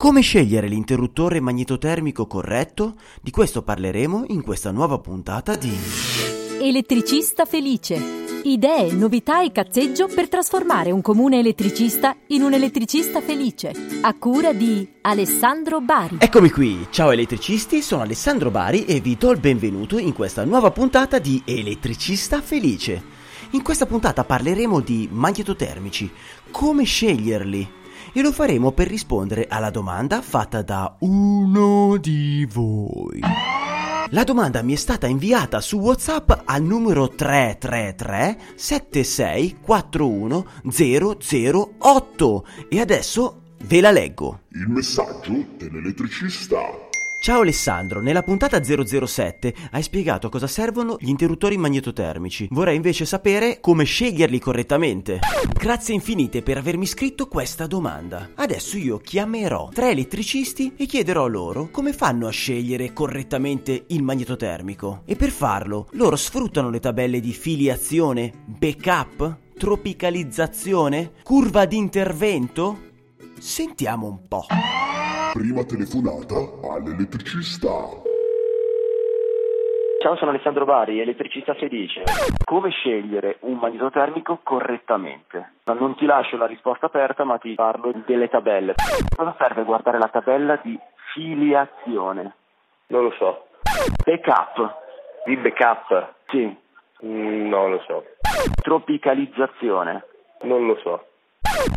Come scegliere l'interruttore magnetotermico corretto? Di questo parleremo in questa nuova puntata di Elettricista felice. Idee, novità e cazzeggio per trasformare un comune elettricista in un elettricista felice. A cura di Alessandro Bari. Eccomi qui, ciao elettricisti, sono Alessandro Bari e vi do il benvenuto in questa nuova puntata di Elettricista felice. In questa puntata parleremo di magnetotermici, come sceglierli e lo faremo per rispondere alla domanda fatta da uno di voi. La domanda mi è stata inviata su WhatsApp al numero 333 7641 008 e adesso ve la leggo. Il messaggio dell'elettricista. Ciao Alessandro, nella puntata 007 hai spiegato cosa servono gli interruttori magnetotermici. Vorrei invece sapere come sceglierli correttamente. Grazie infinite per avermi scritto questa domanda. Adesso io chiamerò tre elettricisti e chiederò loro come fanno a scegliere correttamente il magnetotermico. E per farlo, loro sfruttano le tabelle di filiazione, backup, tropicalizzazione, curva di intervento? Sentiamo un po'. Prima telefonata all'elettricista. Ciao, sono Alessandro Bari, elettricista felice. Come scegliere un magnetotermico correttamente? Non ti lascio la risposta aperta, ma ti parlo delle tabelle. Cosa serve guardare la tabella di filiazione? Non lo so. Backup? Di backup? Sì. Mm, non lo so. Tropicalizzazione? Non lo so.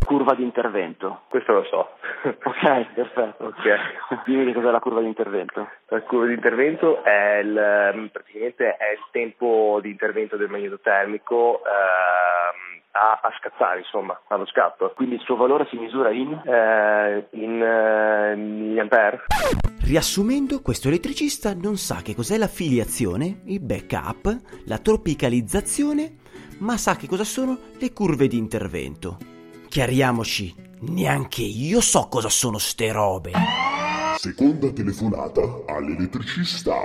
Curva di intervento? Questo lo so. Ok, perfetto. Ok. Dimmi cos'è la curva di intervento. La curva di intervento è il, praticamente è il tempo di intervento del magnetotermico ehm, a, a scattare, insomma, allo scatto. Quindi il suo valore si misura in? Eh, in eh, milliampere. Riassumendo, questo elettricista non sa che cos'è la filiazione, il backup, la tropicalizzazione, ma sa che cosa sono le curve di intervento. Chiariamoci, neanche io so cosa sono ste robe. Seconda telefonata all'elettricista.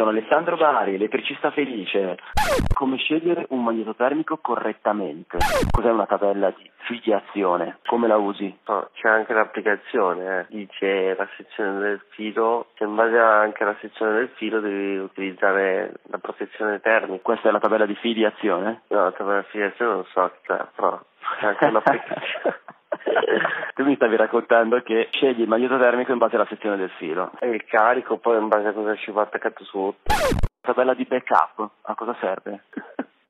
Sono Alessandro Bari, elettricista felice. Come scegliere un magnetotermico correttamente? Cos'è una tabella di filiazione? Come la usi? No, c'è anche l'applicazione, eh. dice la sezione del filo, che in base anche alla sezione del filo devi utilizzare la protezione termica. Questa è la tabella di filiazione? No, la tabella di filiazione non so, però c'è anche un'applicazione. tu mi stavi raccontando che scegli il magnetotermico in base alla sezione del filo. E il carico poi in base a cosa ci va attaccato sotto. Tabella di backup, a cosa serve?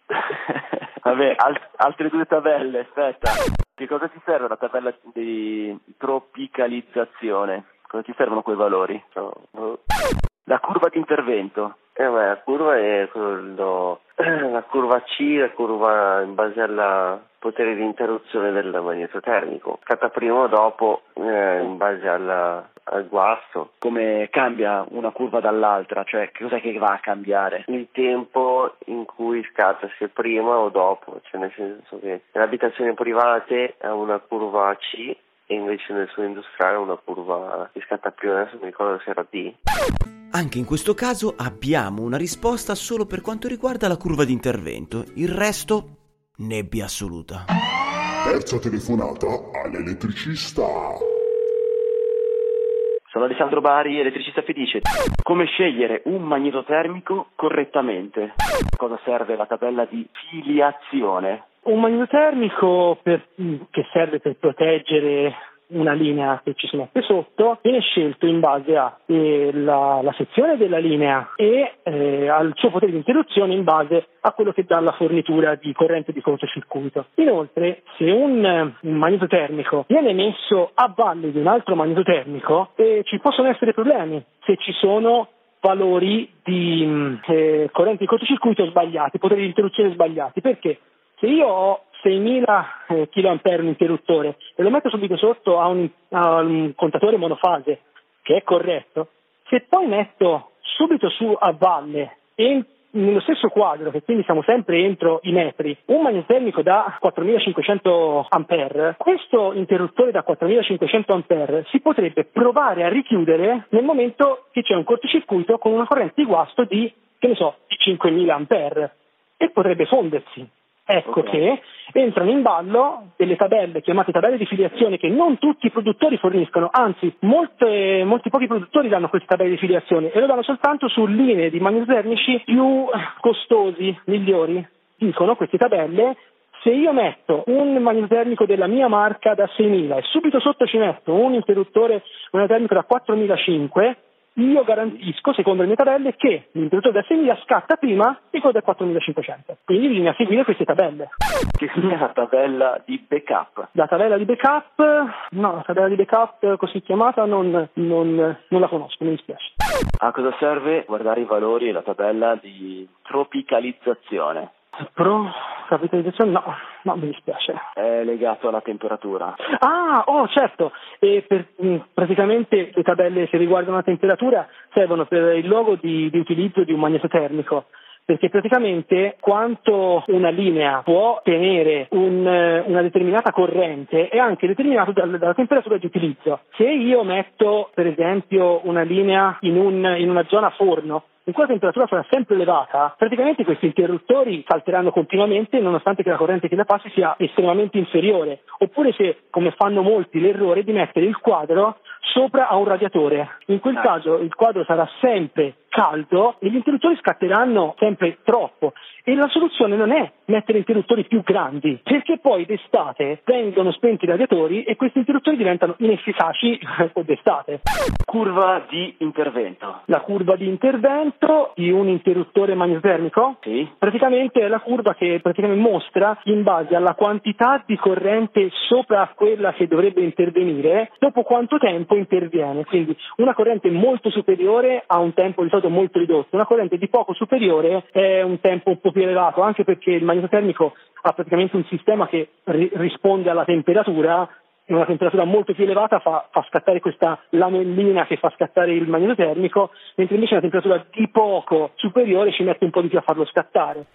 Vabbè, al- altre due tabelle, aspetta. Che cosa ti serve la tabella di tropicalizzazione? Cosa ti servono quei valori? No. La curva di intervento. Eh, ma la curva è quello, la curva C, la curva in base al potere di interruzione del magnetotermico. Scatta prima o dopo eh, in base alla, al guasto. Come cambia una curva dall'altra? Cioè, che cos'è che va a cambiare? Il tempo in cui scatta, se prima o dopo, cioè nel senso che nelle abitazioni private ha una curva C e invece nel suo industriale una curva che scatta più, adesso mi ricordo se era D. Anche in questo caso abbiamo una risposta solo per quanto riguarda la curva di intervento, il resto nebbia assoluta. Terza telefonata all'elettricista. Sono Alessandro Bari, elettricista felice. Come scegliere un magnetotermico correttamente? Cosa serve la tabella di filiazione? Un magnetotermico per- che serve per proteggere una linea che ci si mette sotto viene scelto in base alla la sezione della linea e eh, al suo potere di interruzione in base a quello che dà la fornitura di corrente di cortocircuito. Inoltre, se un, eh, un magnetotermico viene messo a valle di un altro magnetotermico, eh, ci possono essere problemi se ci sono valori di mh, eh, corrente di cortocircuito sbagliati, poteri di interruzione sbagliati. Perché? Se io ho 6.000 eh, kA un interruttore e lo metto subito sotto a un, a un contatore monofase che è corretto, se poi metto subito su a valle e nello stesso quadro, che quindi siamo sempre entro i metri, un magnetotermico da 4500 ampere, questo interruttore da 4500 ampere si potrebbe provare a richiudere nel momento che c'è un cortocircuito con una corrente di guasto di, che ne so, di 5000 ampere e potrebbe fondersi. Ecco Ok. che entrano in ballo delle tabelle chiamate tabelle di filiazione che non tutti i produttori forniscono, anzi molte- molti pochi produttori danno queste tabelle di filiazione e lo danno soltanto su linee di magnetotermici più costosi, migliori. Dicono queste tabelle se io metto un magnetotermico della mia marca da 6.000 e subito sotto ci metto un interruttore magnetotermico da 4.500, io garantisco, secondo le mie tabelle, che l'interruttore da 6.000 scatta prima di quello da 4.500. Quindi bisogna seguire queste tabelle. Che sia la tabella di backup. La tabella di backup, no, la tabella di backup così chiamata non, non- non la conosco, mi dispiace. A cosa serve guardare i valori e la tabella di tropicalizzazione? Pro capitalizzazione no, no, mi dispiace. È legato alla temperatura. Ah, oh certo, e per- mh, praticamente le tabelle che riguardano la temperatura servono per il logo di, di utilizzo di un magnetotermico. Perché praticamente quanto una linea può tenere un, eh, una determinata corrente è anche determinato dal- dalla temperatura di utilizzo. Se io metto per esempio una linea in, un- in una zona forno, in cui la temperatura sarà sempre elevata, praticamente questi interruttori salteranno continuamente nonostante che la corrente che la passi sia estremamente inferiore. Oppure se, come fanno molti, l'errore di mettere il quadro sopra a un radiatore. In quel caso il quadro sarà sempre caldo e gli interruttori scatteranno sempre troppo. E la soluzione non è mettere interruttori più grandi, perché poi d'estate vengono spenti i radiatori e questi interruttori diventano inefficaci d'estate. Curva di intervento. La curva di intervento di un interruttore magnetotermico Sì. praticamente è la curva che praticamente mostra in base alla quantità di corrente sopra quella che dovrebbe intervenire dopo quanto tempo interviene. Quindi una corrente molto superiore ha un tempo di solito molto ridotto, una corrente di poco superiore è un tempo un po' più elevato, anche perché il magnetotermico ha praticamente un sistema che ri- risponde alla temperatura e una temperatura molto più elevata fa, fa scattare questa lamellina che fa scattare il magnetotermico, mentre invece una temperatura di poco superiore ci mette un po' di più a farlo scattare.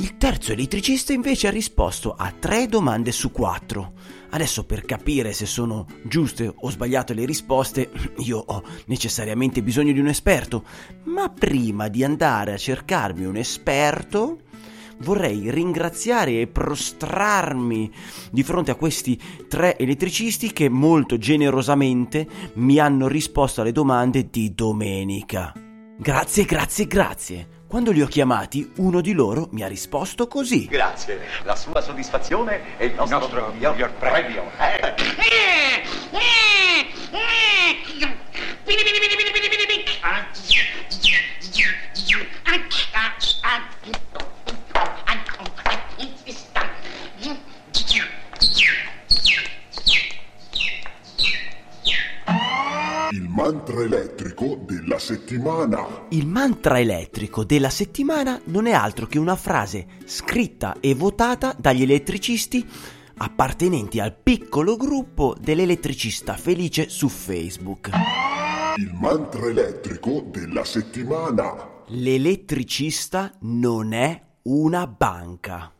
Il terzo elettricista invece ha risposto a tre domande su quattro. Adesso per capire se sono giuste o sbagliate le risposte, io ho necessariamente bisogno di un esperto. Ma prima di andare a cercarmi un esperto, vorrei ringraziare e prostrarmi di fronte a questi tre elettricisti che molto generosamente mi hanno risposto alle domande di domenica. Grazie, grazie, grazie. Quando li ho chiamati, uno di loro mi ha risposto così. Grazie, la sua soddisfazione è il nostro, miglior, premio. Eh. Mantra elettrico della settimana. Il mantra elettrico della settimana non è altro che una frase scritta e votata dagli elettricisti appartenenti al piccolo gruppo dell'elettricista felice su Facebook. Il mantra elettrico della settimana. L'elettricista non è una banca.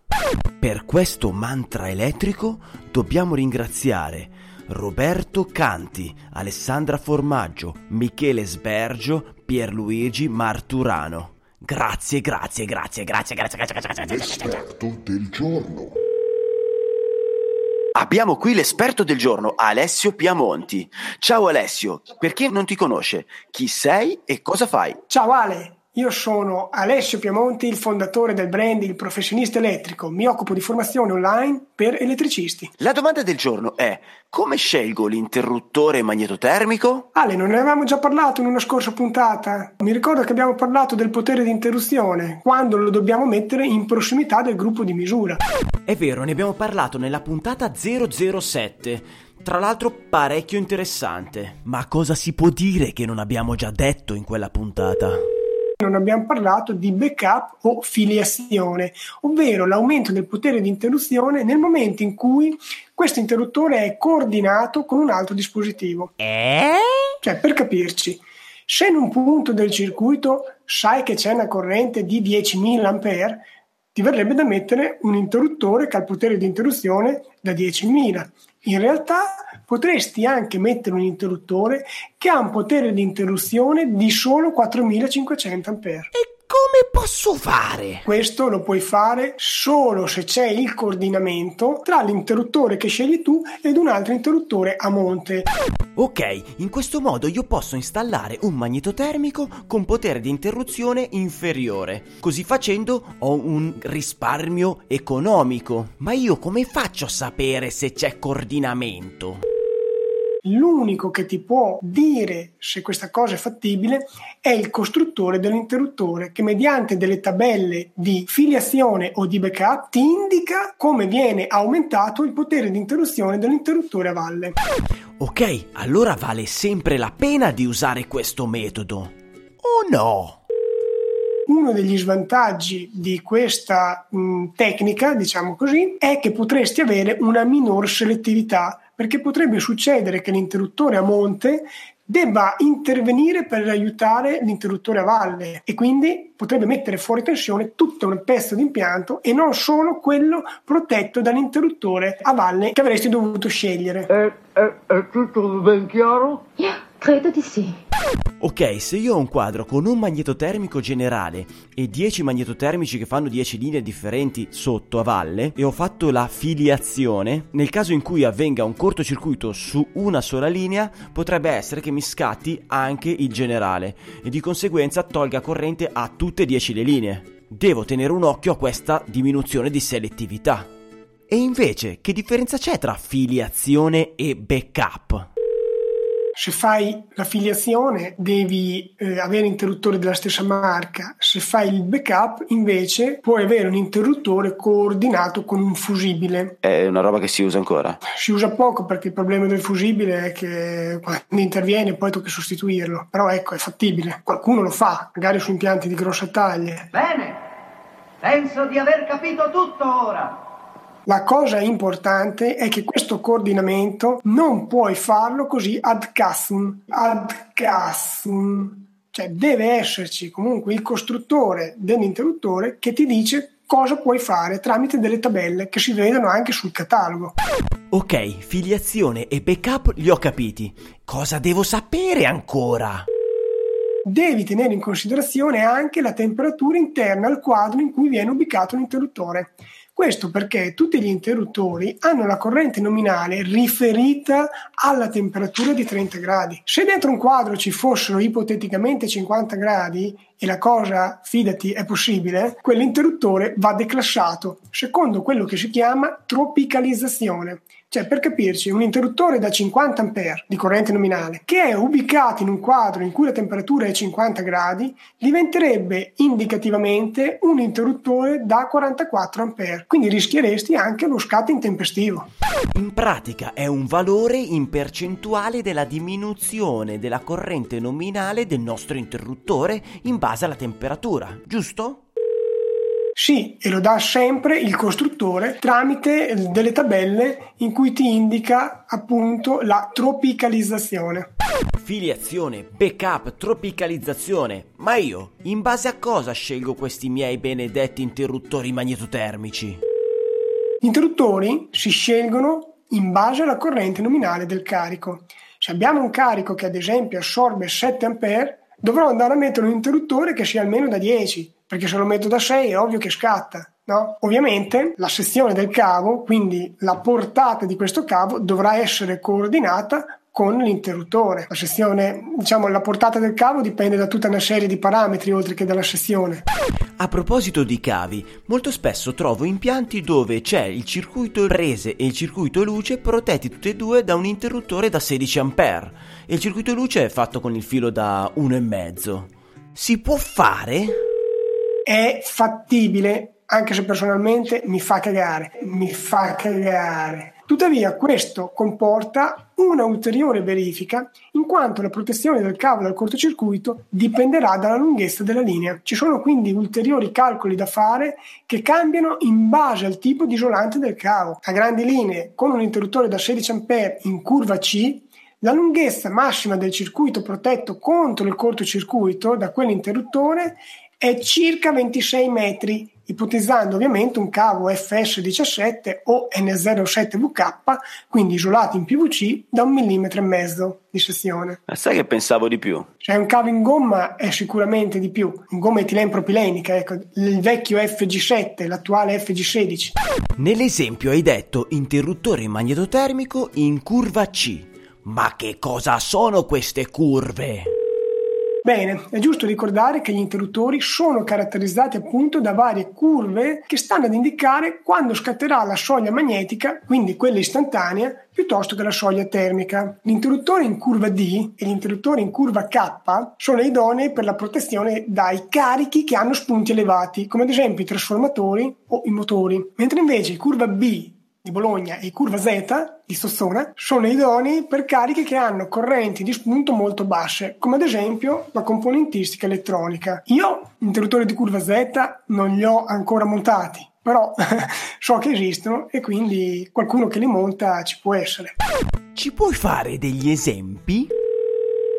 Per questo mantra elettrico dobbiamo ringraziare Roberto Canti, Alessandra Formaggio, Michele Sbergio, Pierluigi Marturano. Grazie, grazie, grazie, grazie, grazie, grazie, grazie, grazie. L'esperto del giorno. Abbiamo qui l'esperto del giorno, Alessio Piamonti. Ciao Alessio, per chi non ti conosce, chi sei e cosa fai? Ciao Ale, io sono Alessio Piamonti, il fondatore del brand Il Professionista Elettrico. Mi occupo di formazione online per elettricisti. La domanda del giorno è: come scelgo l'interruttore magnetotermico? Ale, non ne avevamo già parlato in una scorsa puntata? Mi ricordo che abbiamo parlato del potere di interruzione, quando lo dobbiamo mettere in prossimità del gruppo di misura. È vero, ne abbiamo parlato nella puntata 007. Tra l'altro parecchio interessante. Ma cosa si può dire che non abbiamo già detto in quella puntata? Non abbiamo parlato di backup o filiazione, ovvero l'aumento del potere di interruzione nel momento in cui questo interruttore è coordinato con un altro dispositivo. Eh? Cioè, per capirci, se in un punto del circuito sai che c'è una corrente di 10.000 A, ti verrebbe da mettere un interruttore che ha il potere di interruzione da 10.000. In realtà potresti anche mettere un interruttore che ha un potere di interruzione di solo 4.500 A. E come come posso fare? Questo lo puoi fare solo se c'è il coordinamento tra l'interruttore che scegli tu ed un altro interruttore a monte. Ok, in questo modo io posso installare un magnetotermico con potere di interruzione inferiore. Così facendo ho un risparmio economico. Ma io come faccio a sapere se c'è coordinamento? L'unico che ti può dire se questa cosa è fattibile è il costruttore dell'interruttore che mediante delle tabelle di filiazione o di backup ti indica come viene aumentato il potere di interruzione dell'interruttore a valle. Ok, allora vale sempre la pena di usare questo metodo. O no? Uno degli svantaggi di questa mh, tecnica, diciamo così, è che potresti avere una minor selettività perché potrebbe succedere che l'interruttore a monte debba intervenire per aiutare l'interruttore a valle e quindi potrebbe mettere fuori tensione tutto un pezzo di impianto e non solo quello protetto dall'interruttore a valle che avresti dovuto scegliere. È, è, è tutto ben chiaro? Credo di sì. Ok, se io ho un quadro con un magnetotermico generale e 10 magnetotermici che fanno 10 linee differenti sotto a valle e ho fatto la filiazione, nel caso in cui avvenga un cortocircuito su una sola linea, potrebbe essere che mi scatti anche il generale e di conseguenza tolga corrente a tutte e 10 le linee. Devo tenere un occhio a questa diminuzione di selettività. E invece, che differenza c'è tra filiazione e backup? Se fai l'affiliazione devi eh, avere interruttore della stessa marca, se fai il backup invece puoi avere un interruttore coordinato con un fusibile. È una roba che si usa ancora? Si usa poco perché il problema del fusibile è che quando interviene poi tocca sostituirlo, però ecco è fattibile, qualcuno lo fa, magari su impianti di grossa taglia. Bene, penso di aver capito tutto ora. La cosa importante è che questo coordinamento non puoi farlo così ad casum. Ad casum. Cioè deve esserci comunque il costruttore dell'interruttore che ti dice cosa puoi fare tramite delle tabelle che si vedono anche sul catalogo. Ok, filiazione e backup li ho capiti. Cosa devo sapere ancora? Devi tenere in considerazione anche la temperatura interna al quadro in cui viene ubicato l'interruttore. Questo perché tutti gli interruttori hanno la corrente nominale riferita alla temperatura di 30 gradi. Se dentro un quadro ci fossero ipoteticamente 50 gradi e la cosa, fidati, è possibile, quell'interruttore va declassato secondo quello che si chiama tropicalizzazione. Cioè, per capirci, un interruttore da 50 A di corrente nominale che è ubicato in un quadro in cui la temperatura è 50 gradi diventerebbe indicativamente un interruttore da 44 A. Quindi rischieresti anche lo scatto intempestivo. In pratica è un valore in percentuale della diminuzione della corrente nominale del nostro interruttore in base alla temperatura, giusto? Sì, e lo dà sempre il costruttore tramite delle tabelle in cui ti indica appunto la tropicalizzazione. Filiazione, backup, tropicalizzazione. Ma io, in base a cosa scelgo questi miei benedetti interruttori magnetotermici? Gli interruttori si scelgono in base alla corrente nominale del carico. Se abbiamo un carico che ad esempio assorbe 7 A, dovrò andare a mettere un interruttore che sia almeno da 10 perché se lo metto da 6 è ovvio che scatta. No? Ovviamente la sezione del cavo, quindi la portata di questo cavo, dovrà essere coordinata con l'interruttore. La sezione, diciamo, la portata del cavo dipende da tutta una serie di parametri oltre che dalla sezione. A proposito di cavi, molto spesso trovo impianti dove c'è il circuito prese e il circuito luce protetti tutti e due da un interruttore da 16 A e il circuito luce è fatto con il filo da 1,5. Si può fare? È fattibile, anche se personalmente mi fa cagare. Mi fa cagare. Tuttavia questo comporta una ulteriore verifica in quanto la protezione del cavo dal cortocircuito dipenderà dalla lunghezza della linea. Ci sono quindi ulteriori calcoli da fare che cambiano in base al tipo di isolante del cavo. A grandi linee, con un interruttore da 16 A in curva C, la lunghezza massima del circuito protetto contro il cortocircuito da quell'interruttore è circa 26 metri ipotizzando ovviamente un cavo FS17 o N07VK, quindi isolati in PVC da un millimetro e mezzo di sezione. Ma sai che pensavo di più? Cioè un cavo in gomma è sicuramente di più, in gomma etilenpropilenica, ecco, il vecchio FG7, l'attuale FG16. Nell'esempio hai detto interruttore magnetotermico in curva C. Ma che cosa sono queste curve? Bene, è giusto ricordare che gli interruttori sono caratterizzati appunto da varie curve che stanno ad indicare quando scatterà la soglia magnetica, quindi quella istantanea, piuttosto che la soglia termica. L'interruttore in curva D e l'interruttore in curva K sono idonei per la protezione dai carichi che hanno spunti elevati, come ad esempio i trasformatori o i motori, mentre invece in curva B di Bologna e curva Z di Sossona sono idonei per cariche che hanno correnti di spunto molto basse, come ad esempio la componentistica elettronica. Io interruttori di curva Z non li ho ancora montati, però so che esistono e quindi qualcuno che li monta ci può essere. Ci puoi fare degli esempi?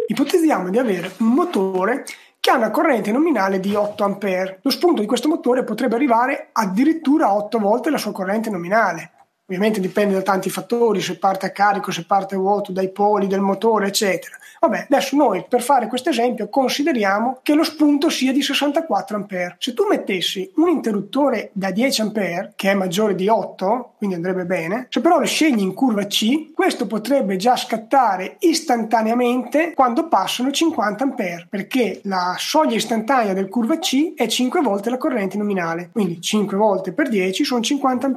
Ipotizziamo di avere un motore che ha una corrente nominale di 8 A. Lo spunto di questo motore potrebbe arrivare addirittura a 8 volte la sua corrente nominale. Ovviamente dipende da tanti fattori, se parte a carico, se parte vuoto, dai poli del motore, eccetera. Vabbè, adesso noi per fare questo esempio consideriamo che lo spunto sia di 64 A. Se tu mettessi un interruttore da 10 A, che è maggiore di 8, quindi andrebbe bene, se però lo scegli in curva C, questo potrebbe già scattare istantaneamente quando passano 50 A, perché la soglia istantanea del curva C è 5 volte la corrente nominale. Quindi 5 volte per 10 sono 50 A,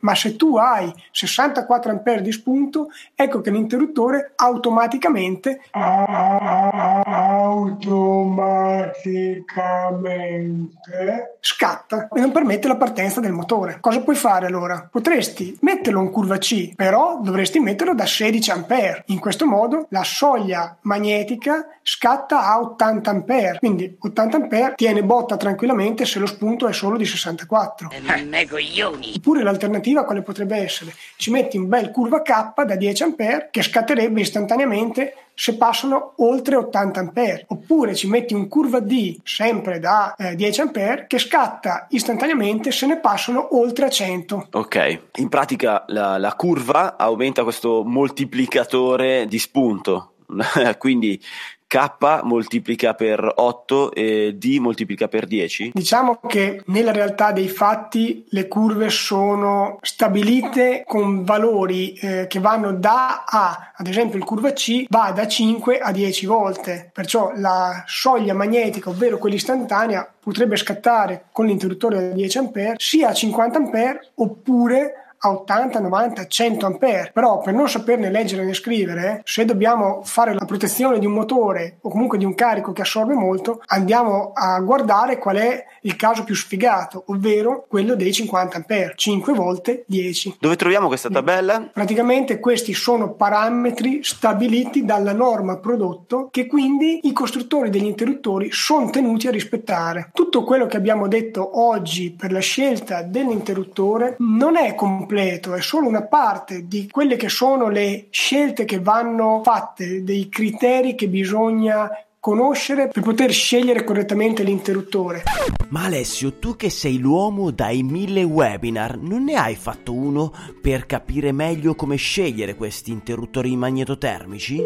ma se tu hai 64 A di spunto, ecco che l'interruttore automaticamente automaticamente scatta e non permette la partenza del motore. Cosa puoi fare allora? Potresti metterlo in curva C, però dovresti metterlo da 16 A. In questo modo la soglia magnetica scatta a 80 A, quindi 80 A tiene botta tranquillamente se lo spunto è solo di 64. Me coglioni! Oppure l'alternativa quale potrebbe essere? Ci metti un bel curva K da 10 A che scatterebbe istantaneamente se passano oltre 80 A, oppure ci metti un curva D sempre da eh, 10 A che scatta istantaneamente se ne passano oltre a 100. Ok, in pratica la, la curva aumenta questo moltiplicatore di spunto, quindi K moltiplica per 8 e D moltiplica per 10? Diciamo che nella realtà dei fatti le curve sono stabilite con valori eh, che vanno da A, ad esempio il curva C va da 5 a 10 volte, perciò la soglia magnetica, ovvero quella istantanea, potrebbe scattare con l'interruttore da 10 A sia a 50 A oppure a 80, 90, 100 ampere. Però per non saperne leggere né scrivere, se dobbiamo fare la protezione di un motore o comunque di un carico che assorbe molto, andiamo a guardare qual è il caso più sfigato, ovvero quello dei 50 ampere, 5 volte 10. Dove troviamo questa tabella? Praticamente questi sono parametri stabiliti dalla norma prodotto che quindi i costruttori degli interruttori sono tenuti a rispettare. Tutto quello che abbiamo detto oggi per la scelta dell'interruttore non è completo completo, è solo una parte di quelle che sono le scelte che vanno fatte, dei criteri che bisogna conoscere per poter scegliere correttamente l'interruttore. Ma Alessio, tu che sei l'uomo dai mille webinar, non ne hai fatto uno per capire meglio come scegliere questi interruttori magnetotermici?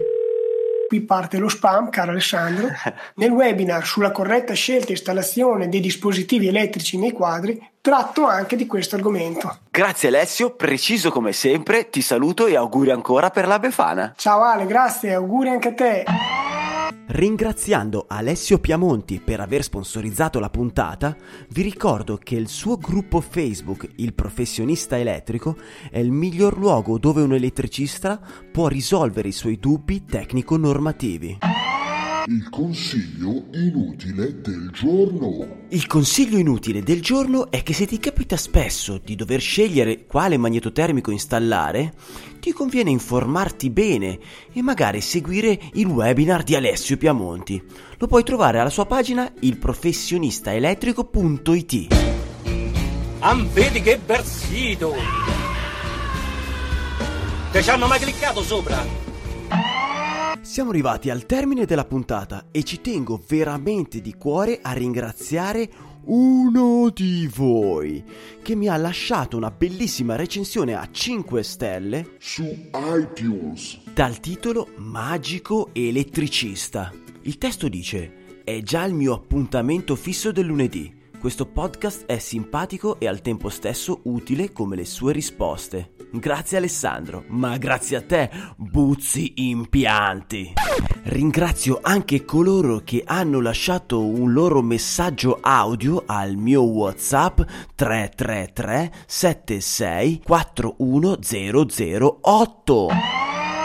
Qui parte lo spam, caro Alessandro. Nel webinar sulla corretta scelta e installazione dei dispositivi elettrici nei quadri tratto anche di questo argomento. Grazie Alessio, preciso come sempre, ti saluto e auguri ancora per la Befana. Ciao Ale, grazie, auguri anche a te. Ringraziando Alessio Piamonti per aver sponsorizzato la puntata, vi ricordo che il suo gruppo Facebook, Il Professionista Elettrico, è il miglior luogo dove un elettricista può risolvere i suoi dubbi tecnico-normativi. Il consiglio inutile del giorno. Il consiglio inutile del giorno è che se ti capita spesso di dover scegliere quale magnetotermico installare, ti conviene informarti bene e magari seguire il webinar di Alessio Piamonti. Lo puoi trovare alla sua pagina ilprofessionistaelettrico.it. Am vedi che bel sito! Te ci hanno mai cliccato sopra? Siamo arrivati al termine della puntata e ci tengo veramente di cuore a ringraziare uno di voi che mi ha lasciato una bellissima recensione a 5 stelle su iTunes dal titolo Magico elettricista. Il testo dice: È già il mio appuntamento fisso del lunedì. Questo podcast è simpatico e al tempo stesso utile come le sue risposte. Grazie Alessandro, ma grazie a te, Buzzi Impianti. Ringrazio anche coloro che hanno lasciato un loro messaggio audio al mio WhatsApp 333 76 41008.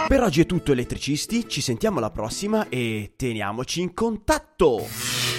Per oggi è tutto elettricisti, ci sentiamo alla prossima e teniamoci in contatto!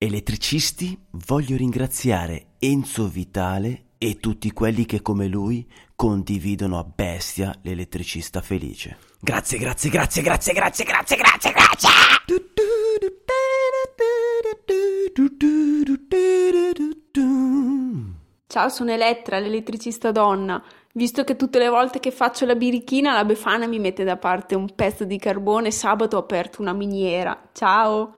Elettricisti, voglio ringraziare Enzo Vitale e tutti quelli che come lui condividono a bestia l'elettricista felice. Grazie, grazie, grazie, grazie, grazie, grazie, grazie, grazie! Ciao, sono Elettra, l'elettricista donna. Visto che tutte le volte che faccio la birichina la Befana mi mette da parte un pezzo di carbone, sabato ho aperto una miniera. Ciao!